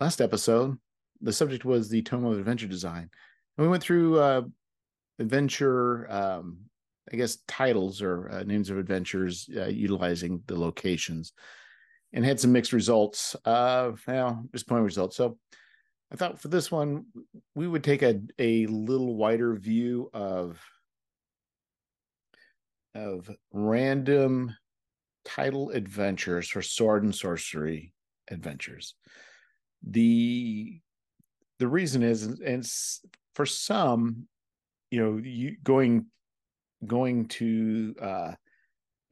last episode, the subject was the tome of adventure design. And we went through uh, adventure, um, I guess, titles or uh, names of adventures uh, utilizing the locations and had some mixed results. Uh, well, disappointing results. So I thought for this one, we would take a, a little wider view of of random title adventures for sword and sorcery adventures. The the reason is, and for some, you know, you going going to uh,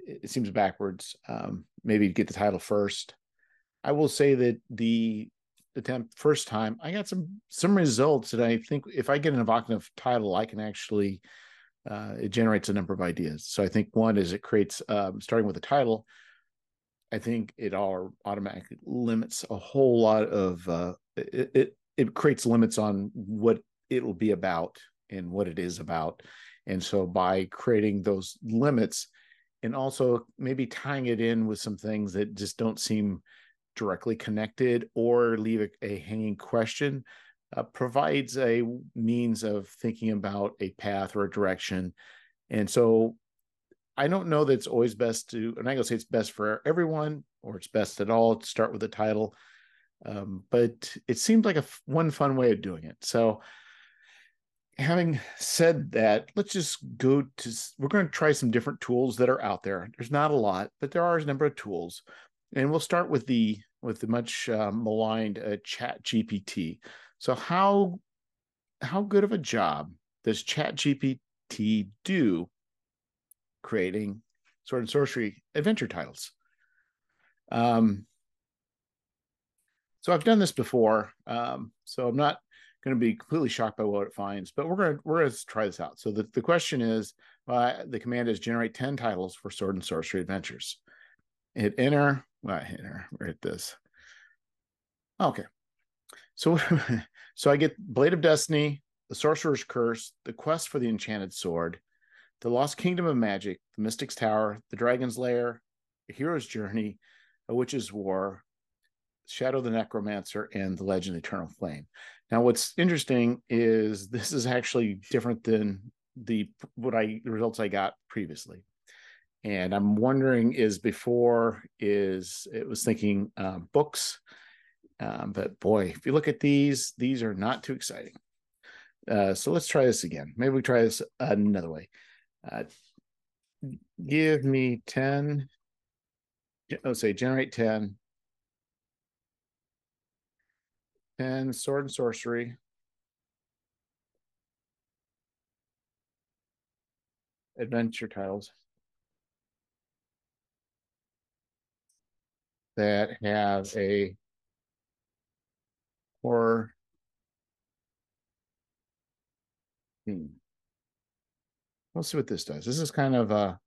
it seems backwards. Um, maybe get the title first. I will say that the attempt first time, I got some some results that I think if I get an evocative title, I can actually uh, it generates a number of ideas. So I think one is it creates um, starting with a title. I think it all automatically limits a whole lot of uh, it, it. It creates limits on what it will be about and what it is about, and so by creating those limits, and also maybe tying it in with some things that just don't seem directly connected or leave a, a hanging question uh, provides a means of thinking about a path or a direction. And so I don't know that it's always best to, and I go say it's best for everyone or it's best at all to start with the title. Um, but it seemed like a one fun way of doing it. So having said that, let's just go to, we're going to try some different tools that are out there. There's not a lot, but there are a number of tools. And we'll start with the, with the much uh, maligned uh, chat GPT. So how how good of a job does Chat GPT do creating sword and sorcery adventure titles? Um, so I've done this before, um, so I'm not going to be completely shocked by what it finds, but we're going to we're going to try this out. So the, the question is, uh, the command is generate 10 titles for sword and sorcery adventures. Hit enter. Well, enter. Right this. Okay. So, so I get Blade of Destiny, The Sorcerer's Curse, The Quest for the Enchanted Sword, The Lost Kingdom of Magic, The Mystic's Tower, The Dragon's Lair, A Hero's Journey, A Witch's War, Shadow the Necromancer, and The Legend Eternal Flame. Now, what's interesting is this is actually different than the what I the results I got previously. And I'm wondering is before is it was thinking uh, books um, but boy, if you look at these, these are not too exciting. Uh, so let's try this again. Maybe we try this another way. Uh, give me 10. Let's say generate 10. 10 sword and sorcery. Adventure titles that have a or hmm. Let's see what this does. This is kind of a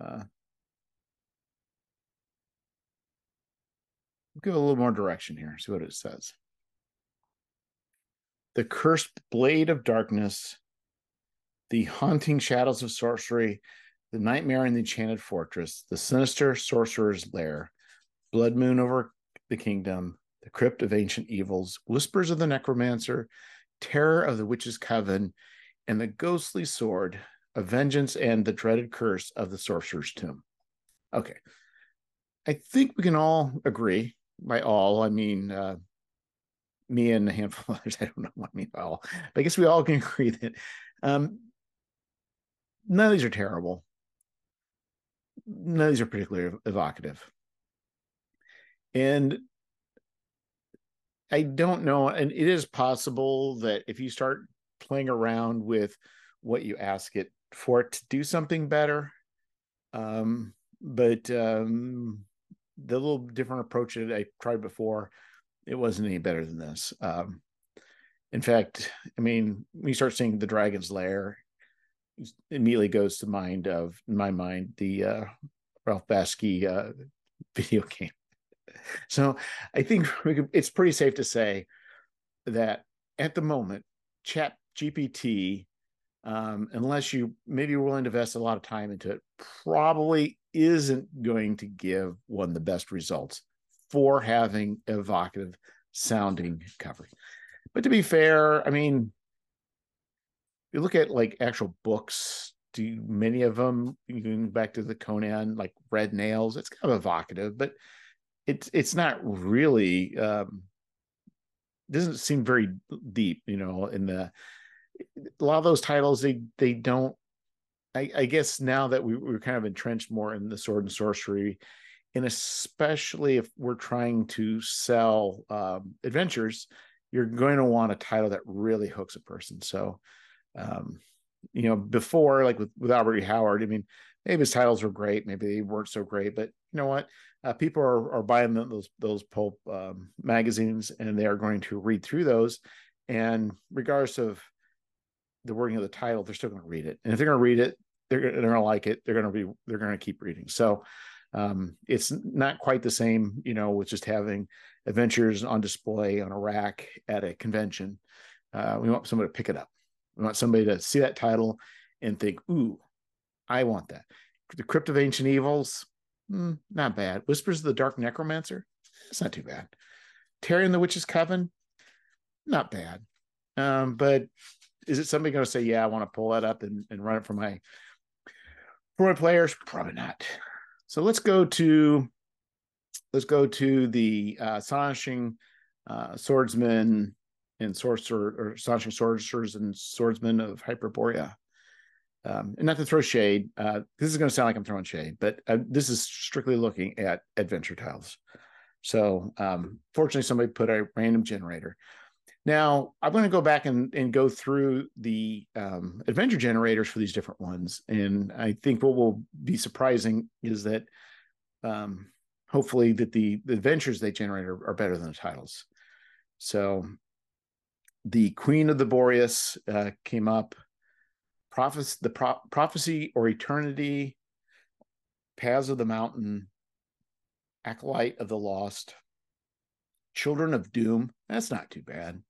uh, give a little more direction here. See what it says. The cursed blade of darkness, the haunting shadows of sorcery, the nightmare in the enchanted fortress, the sinister sorcerer's lair, blood moon over the kingdom, the crypt of ancient evils, whispers of the necromancer, terror of the witch's coven, and the ghostly sword of vengeance and the dreaded curse of the sorcerer's tomb. Okay. I think we can all agree by all, I mean, uh, me and a handful of others, I don't know what I mean by all, but I guess we all can agree that um, none of these are terrible. None of these are particularly evocative. And I don't know. And it is possible that if you start playing around with what you ask it for it to do something better. Um, but um, the little different approach that I tried before, it wasn't any better than this. Um, in fact, I mean, when you start seeing the Dragon's Lair, immediately goes to mind of in my mind the uh, Ralph Bakshi uh, video game so I think it's pretty safe to say that at the moment, Chat GPT, um, unless you maybe you're willing to invest a lot of time into it, probably isn't going to give one the best results for having evocative sounding cover. But to be fair, I mean, you look at like actual books, do many of them going back to the Conan, like Red Nails, it's kind of evocative, but it's it's not really um doesn't seem very deep, you know, in the a lot of those titles they they don't I, I guess now that we, we're kind of entrenched more in the sword and sorcery and especially if we're trying to sell um, adventures, you're going to want a title that really hooks a person. So, um, you know, before like with, with Robert E. Howard, I mean, maybe his titles were great, maybe they weren't so great, but you know what? Uh, people are, are buying those those pulp um, magazines and they are going to read through those, and regardless of the wording of the title, they're still going to read it. And if they're going to read it, they're, they're going to like it. They're going to be they're going to keep reading. So um, it's not quite the same, you know, with just having adventures on display on a rack at a convention. Uh, we want somebody to pick it up. We want somebody to see that title and think, "Ooh, I want that." The Crypt of Ancient Evils, mm, not bad. Whispers of the Dark Necromancer, it's not too bad. Terry and the Witch's Coven, not bad. Um, but is it somebody going to say, "Yeah, I want to pull that up and, and run it for my for my players"? Probably not. So let's go to let's go to the uh, astonishing uh, swordsman and sorcerer or astonishing sorcerers and swordsmen of Hyperborea. Um, and not to throw shade, uh, this is going to sound like I'm throwing shade, but uh, this is strictly looking at adventure tiles. So, um, fortunately, somebody put a random generator. Now, I'm going to go back and, and go through the um, adventure generators for these different ones. And I think what will be surprising is that um, hopefully that the, the adventures they generate are, are, better than the titles. So the Queen of the Boreas uh, came up, Prophes- the Pro- Prophecy or Eternity, Paths of the Mountain, Acolyte of the Lost, Children of Doom. That's not too bad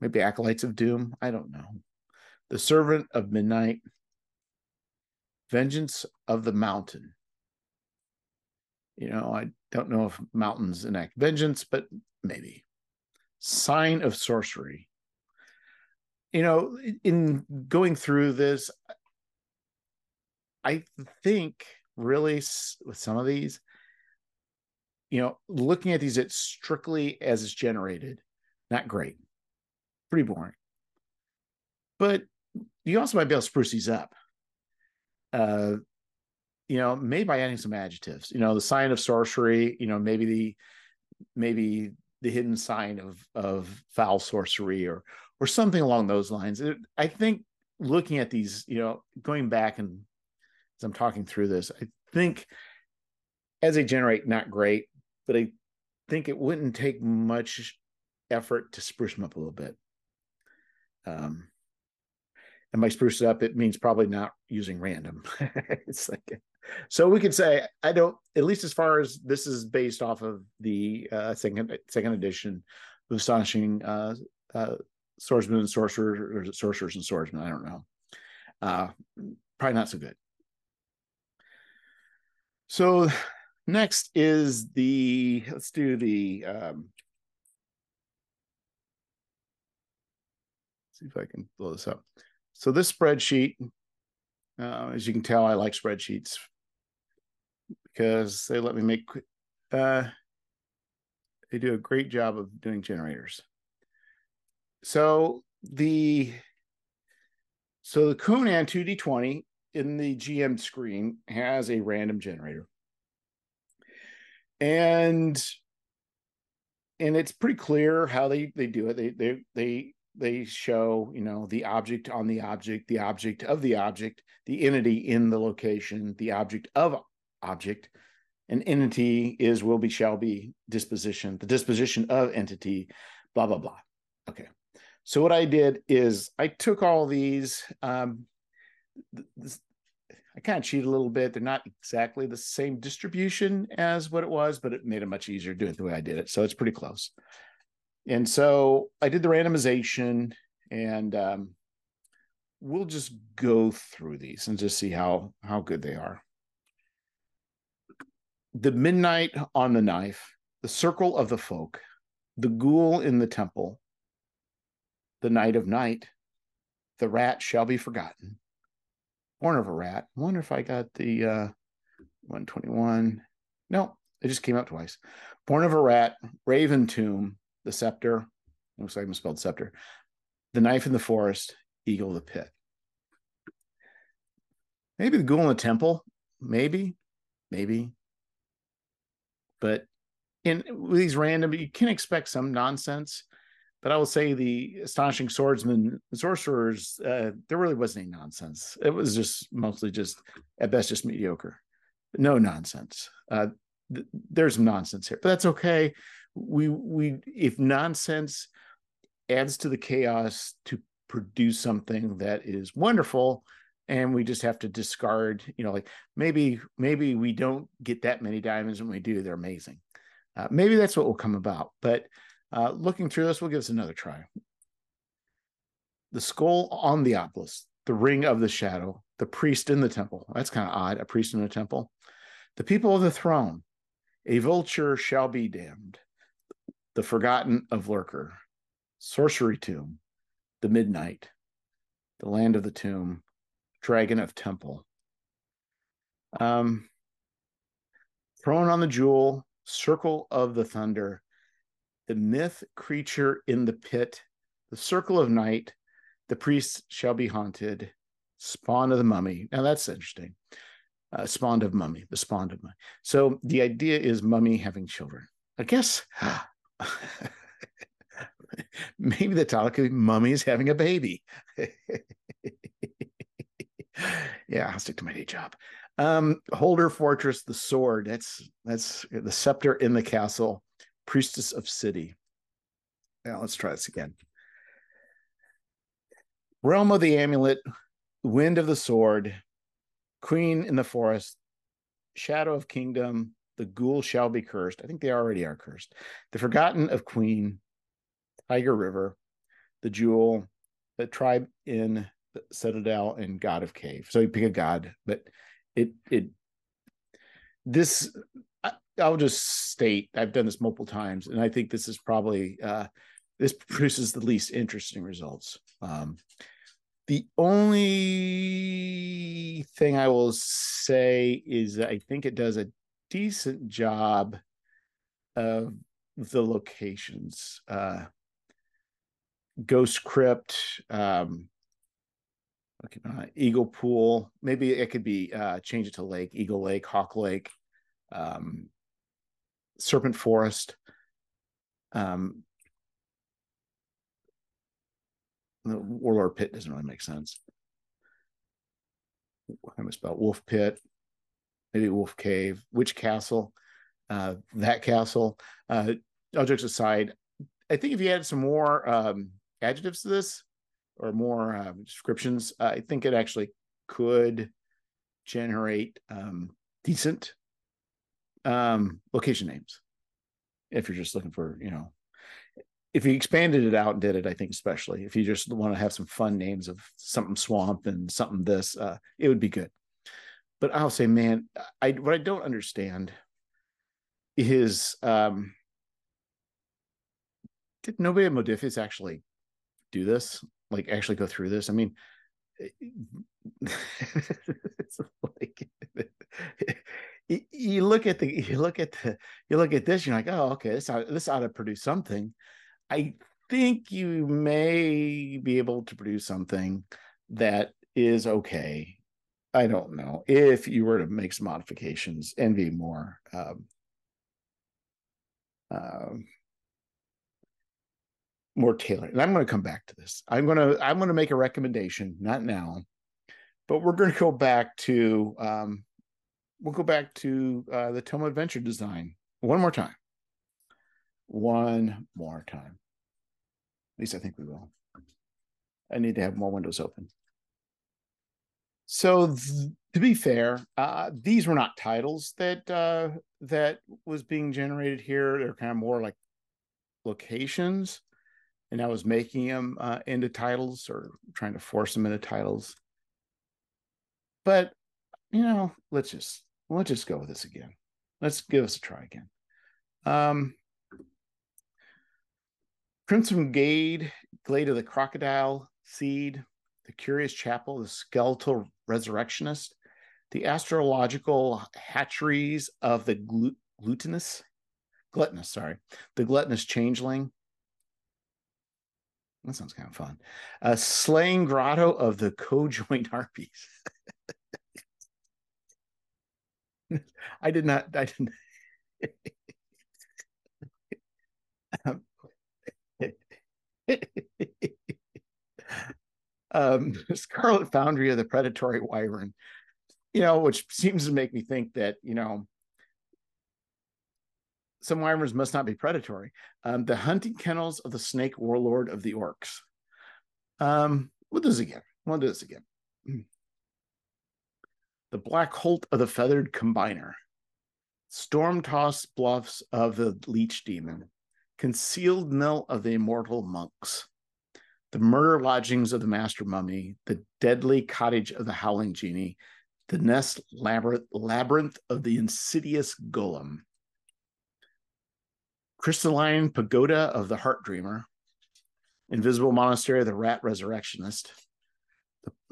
maybe acolytes of doom. I don't know. The servant of midnight. Vengeance of the mountain. You know i don't know if mountains enact vengeance but maybe. Sign of sorcery. You know in going through this i think really with some of these you know looking at these it's strictly as it's generated. Not great pretty boring. But you also might be able to spruce these up. Uh, you know, maybe by adding some adjectives. You know, the sign of sorcery. You know, maybe the maybe the hidden sign of of foul sorcery or or something along those lines. It, I think looking at these, you know, going back and as I'm talking through this, I think as they generate, not great, but I think it wouldn't take much effort to spruce them up a little bit. Um, and by spruce it up, it means probably not using random. it's like, so we could say, I don't, at least as far as this is based off of the uh, second second edition of Astonishing uh, uh, Swordsmen and Sorcerers, or Sorcerers and Swordsmen, I don't know. Uh, probably not so good. So next is the, let's do the um, see if I can blow this up. So this spreadsheet, uh, as you can tell, I like spreadsheets because they let me make, uh, they do a great job of doing generators. So the, so the Conan 2D20 in the GM screen has a random generator. And and it's pretty clear how they they do it. They they they they show you know the object on the object the object of the object the entity in the location the object of object. An entity is will be shall be disposition the disposition of entity blah blah blah. Okay. So what i did is i took all these um this, i kind of cheated a little bit. They're not exactly the same distribution as what it was but it made it much easier to do it the way i did it. So it's pretty close and so I did the randomization and um, we'll just go through these and just see how how good they are. the midnight on the knife, the circle of the folk, the ghoul in the temple, the night of night, the rat shall be forgotten. Born of a rat. I wonder if I got the uh, 121. No, it just came out twice. Born of a rat, raven tomb, the scepter. Looks like I misspelled scepter. The knife in the forest, eagle of the pit. Maybe the ghoul in the temple. Maybe, maybe. But in these random, you can expect some nonsense. But I will say the astonishing swordsman, sorcerers, uh, there really wasn't any nonsense. It was just mostly just at best just mediocre. No nonsense. Uh, th- there's nonsense here, but that's okay. We we if nonsense adds to the chaos to produce something that is wonderful, and we just have to discard you know like maybe maybe we don't get that many diamonds when we do they're amazing. Uh, maybe that's what will come about but uh, looking through this we'll give us another try. The skull on the obelisk the ring of the shadow the priest in the temple that's kind of odd a priest in a temple. The people of the throne a vulture shall be damned the forgotten of lurker sorcery tomb the midnight the land of the tomb dragon of temple. Um, throne on the jewel, circle of the thunder, the myth creature in the pit, the circle of night, the priest shall be haunted, spawn of the mummy. Now that's interesting. Uh, spawned of mummy, the spawn of mummy. So the idea is mummy having children. I guess maybe the title mummy is having a baby. yeah, I'll stick to my day job. Um, Holder Fortress, the sword. That's that's the scepter in the castle. Priestess of city. Now let's try this again. Realm of the amulet, wind of the sword, queen in the forest, shadow of kingdom, the ghoul shall be cursed. I think they already are cursed. The forgotten of queen, tiger river, the jewel, the tribe in the citadel and god of cave so you pick a god but it it this I, i'll just state i've done this multiple times and i think this is probably uh this produces the least interesting results um the only thing i will say is i think it does a decent job of the locations uh ghost crypt um Okay, uh, Eagle Pool. Maybe it could be uh, change it to Lake, Eagle Lake, Hawk Lake, um, Serpent Forest. Um, the Warlord Pit doesn't really make sense. I misspelled Wolf Pit, maybe Wolf Cave, Witch Castle, uh, that castle. Uh, all jokes aside, I think if you add some more um, adjectives to this, or more uh, descriptions, uh, I think it actually could generate um, decent um, location names. If you're just looking for, you know, if you expanded it out and did it, I think especially if you just want to have some fun names of something swamp and something this, uh, it would be good. But I'll say, man, I what I don't understand is um, did nobody at Modiphius actually do this? like actually go through this. I mean, it's like you look at the you look at the you look at this, you're like, oh, okay, this ought, this ought to produce something. I think you may be able to produce something that is okay. I don't know if you were to make some modifications and be more um, um, more tailored. And I'm going to come back to this. I'm going to I'm going to make a recommendation, not now, but we're going to go back to um, we'll go back to uh, the Tome Adventure design one more time. One more time. At least I think we will. I need to have more windows open. So th- to be fair, uh, these were not titles that uh, that was being generated here. They're kind of more like locations and I was making them uh, into titles or trying to force them into titles. But you know, let's just let's just go with this again. let's give us a try again. Um, Crimson Glade, Glade of the Crocodile Seed, the Curious Chapel, the Skeletal Resurrectionist, the Astrological Hatcheries of the Glut- Glutinous, Gluttonous, sorry, the Gluttonous Changeling. That sounds kind of fun. A Slaying Grotto of the Co-Joint Harpies. I did not. I didn't. um, um, Scarlet Foundry of the Predatory Wyvern, you know, which seems to make me think that, you know, some wyverns must not be predatory. Um, the hunting kennels of the snake warlord of the orcs. Um, we'll do this again. We'll do this again. The Black Holt of the Feathered Combiner. Storm tossed bluffs of the Leech Demon. Concealed mill of the immortal monks the murder lodgings of the master mummy, the deadly cottage of the howling genie, the nest labyrinth, labyrinth of the insidious golem, crystalline pagoda of the heart dreamer, invisible monastery of the rat resurrectionist.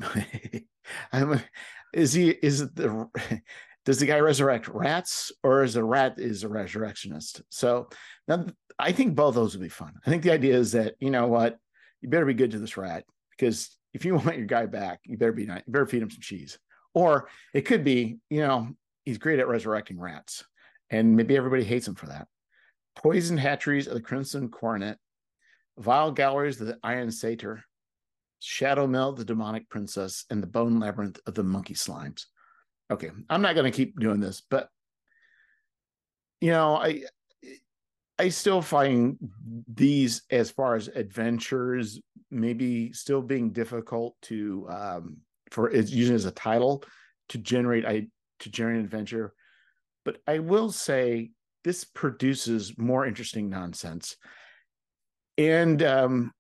Is he is it the does the guy resurrect rats or is a rat is a resurrectionist? So now I think both those would be fun. I think the idea is that you know what you better be good to this rat because if you want your guy back, you better be not, you better feed him some cheese. Or it could be, you know, he's great at resurrecting rats, and maybe everybody hates him for that. Poison hatcheries of the Crimson Coronet, vile galleries of the Iron Satyr, Shadow Mill, the demonic princess, and the bone labyrinth of the monkey slimes. Okay, I'm not going to keep doing this, but you know, I I still find these, as far as adventures, maybe still being difficult to um, for it's using as a title to generate I to generate an adventure. But I will say this produces more interesting nonsense, and um,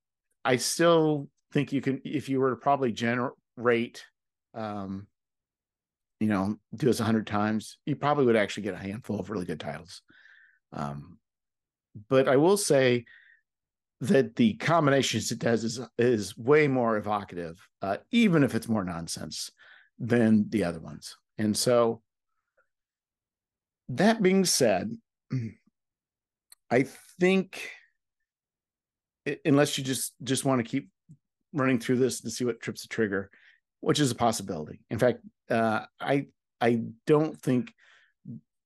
I still think you can if you were to probably generate um, you know do this a hundred times you probably would actually get a handful of really good titles um, but I will say that the combinations it does is is way more evocative, uh, even if it's more nonsense than the other ones. And so, that being said, I think unless you just just want to keep running through this to see what trips the trigger, which is a possibility. In fact, uh, I I don't think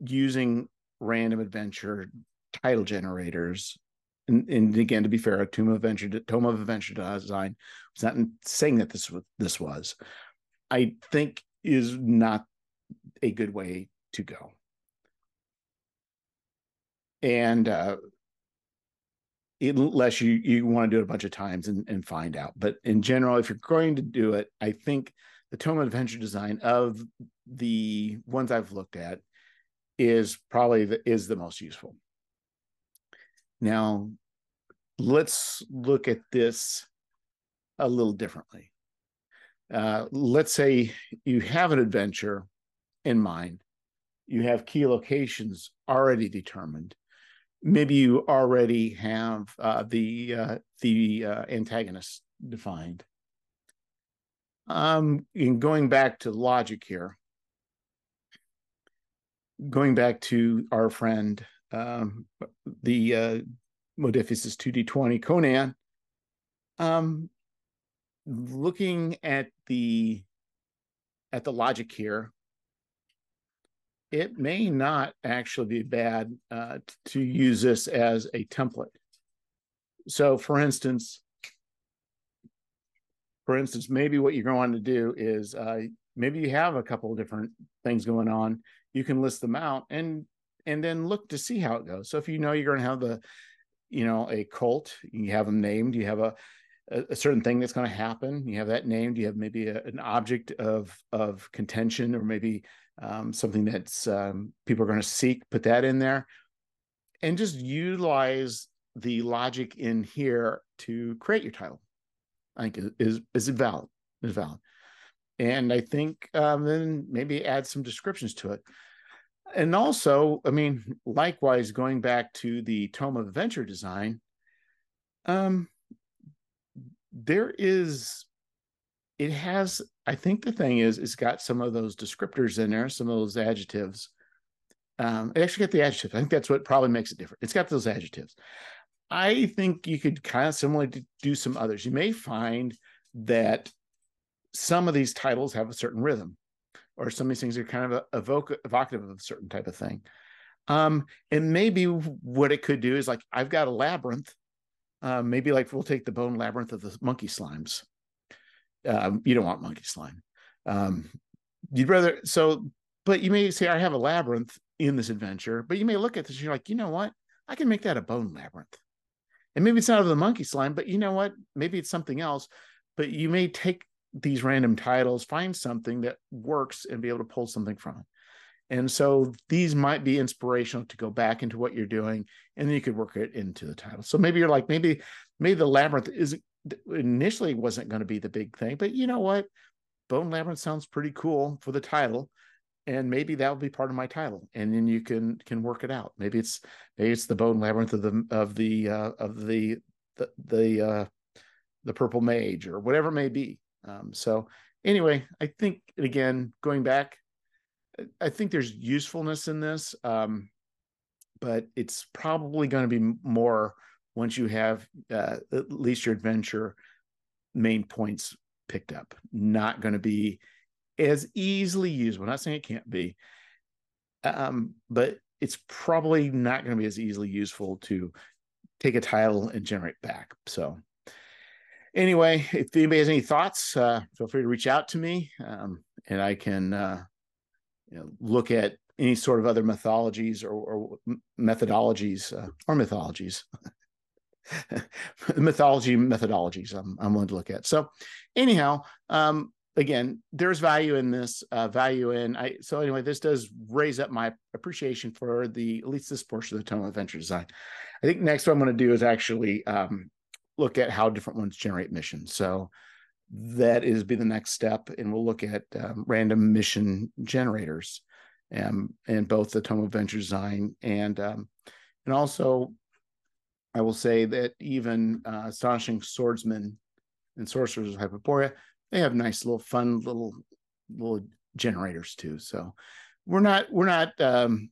using random adventure title generators. And, and again, to be fair, a Tome of Adventure, Tome of Adventure Design was not saying that this was this was. I think is not a good way to go. And uh, unless you you want to do it a bunch of times and, and find out. But in general, if you're going to do it, I think the Tome of Adventure Design of the ones I've looked at is probably the, is the most useful. Now, let's look at this a little differently. Uh, let's say you have an adventure in mind, you have key locations already determined. Maybe you already have uh, the uh, the uh, antagonist defined. Um, in going back to logic here, going back to our friend um, the uh, Modiphius 2D20 Conan, um, looking at the at the logic here, it may not actually be bad uh, to use this as a template. So, for instance, for instance, maybe what you're going to do is uh, maybe you have a couple of different things going on. You can list them out and and then look to see how it goes. So if you know you're going to have the, you know, a cult, you have them named, you have a, a, certain thing that's going to happen. You have that named. You have maybe a, an object of of contention, or maybe um, something that's um, people are going to seek. Put that in there, and just utilize the logic in here to create your title. I think is is valid. Is valid, and I think um, then maybe add some descriptions to it and also, I mean, likewise, going back to the tome of adventure design, um, there is, it has. I think the thing is, it's got some of those descriptors in there, some of those adjectives. Um, it actually got the adjectives. I think that's what probably makes it different. It's got those adjectives. I think you could kind of similarly do some others. You may find that some of these titles have a certain rhythm or some of these things are kind of evoke, evocative of a certain type of thing. Um, and maybe what it could do is like I've got a labyrinth. Uh, maybe like we'll take the bone labyrinth of the monkey slimes. Um, you don't want monkey slime. Um, you'd rather so, but you may say I have a labyrinth in this adventure, but you may look at this and you're like, you know what? I can make that a bone labyrinth. And maybe it's not of the monkey slime, but you know what? Maybe it's something else. But you may take these random titles, find something that works and be able to pull something from it. And so these might be inspirational to go back into what you're doing, and then you could work it into the title. So maybe you're like, maybe, maybe the labyrinth is initially wasn't going to be the big thing, but you know what? Bone Labyrinth sounds pretty cool for the title. And maybe that will be part of my title. And then you can can work it out. Maybe it's maybe it's the bone labyrinth of the of the uh of the the the uh the purple mage or whatever it may be um, so anyway, I think again going back, I think there's usefulness in this, um, but it's probably going to be more once you have uh, at least your adventure main points picked up. Not going to be as easily used. We're not saying it can't be, um, but it's probably not going to be as easily useful to take a title and generate back. So anyway, if anybody has any thoughts, uh, feel free to reach out to me, um, and I can uh, you know, look at any sort of other mythologies or, or methodologies uh, or mythologies. mythology methodologies I'm, I'm willing to look at. So anyhow, um, again, there's value in this, uh, value in I. So anyway, this does raise up my appreciation for the at least this portion of the of Adventure Design. I think next what I'm going to do is actually um, look at how different ones generate missions. So that is be the next step, and we'll look at um, random mission generators, um, and both the Tome of Adventure Design and um, and also, I will say that even uh, astonishing swordsmen and sorcerers of Hyperborea, they have nice little fun little little generators too. So we're not we're not um,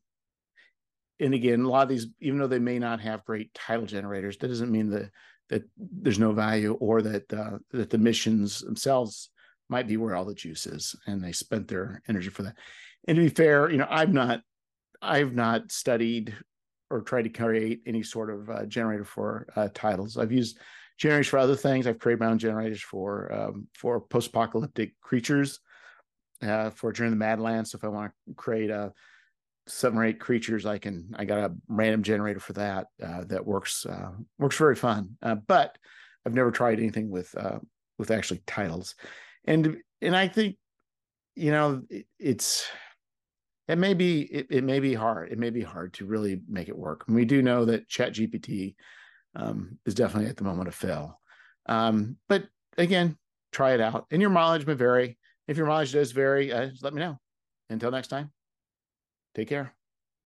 and again, a lot of these, even though they may not have great title generators, that doesn't mean that that there's no value or that uh, that the missions themselves might be where all the juice is and they spent their energy for that and to be fair you know i've not i've not studied or tried to create any sort of uh, generator for uh, titles i've used generators for other things i've created my own generators for um, for post-apocalyptic creatures uh, for during the Madlands. So if I want to create a seven or eight creatures i can i got a random generator for that uh, that works uh, works very fun. Uh, but i've never tried anything with uh, with actually titles. And and i think you know it, it's it may be it, it may be hard it may be hard to really make it work. And we do know that chat gpt um, is definitely at the moment a fail. Um, but again try it out. And your mileage may vary. If your mileage does vary uh, let me know. Until next time Take care.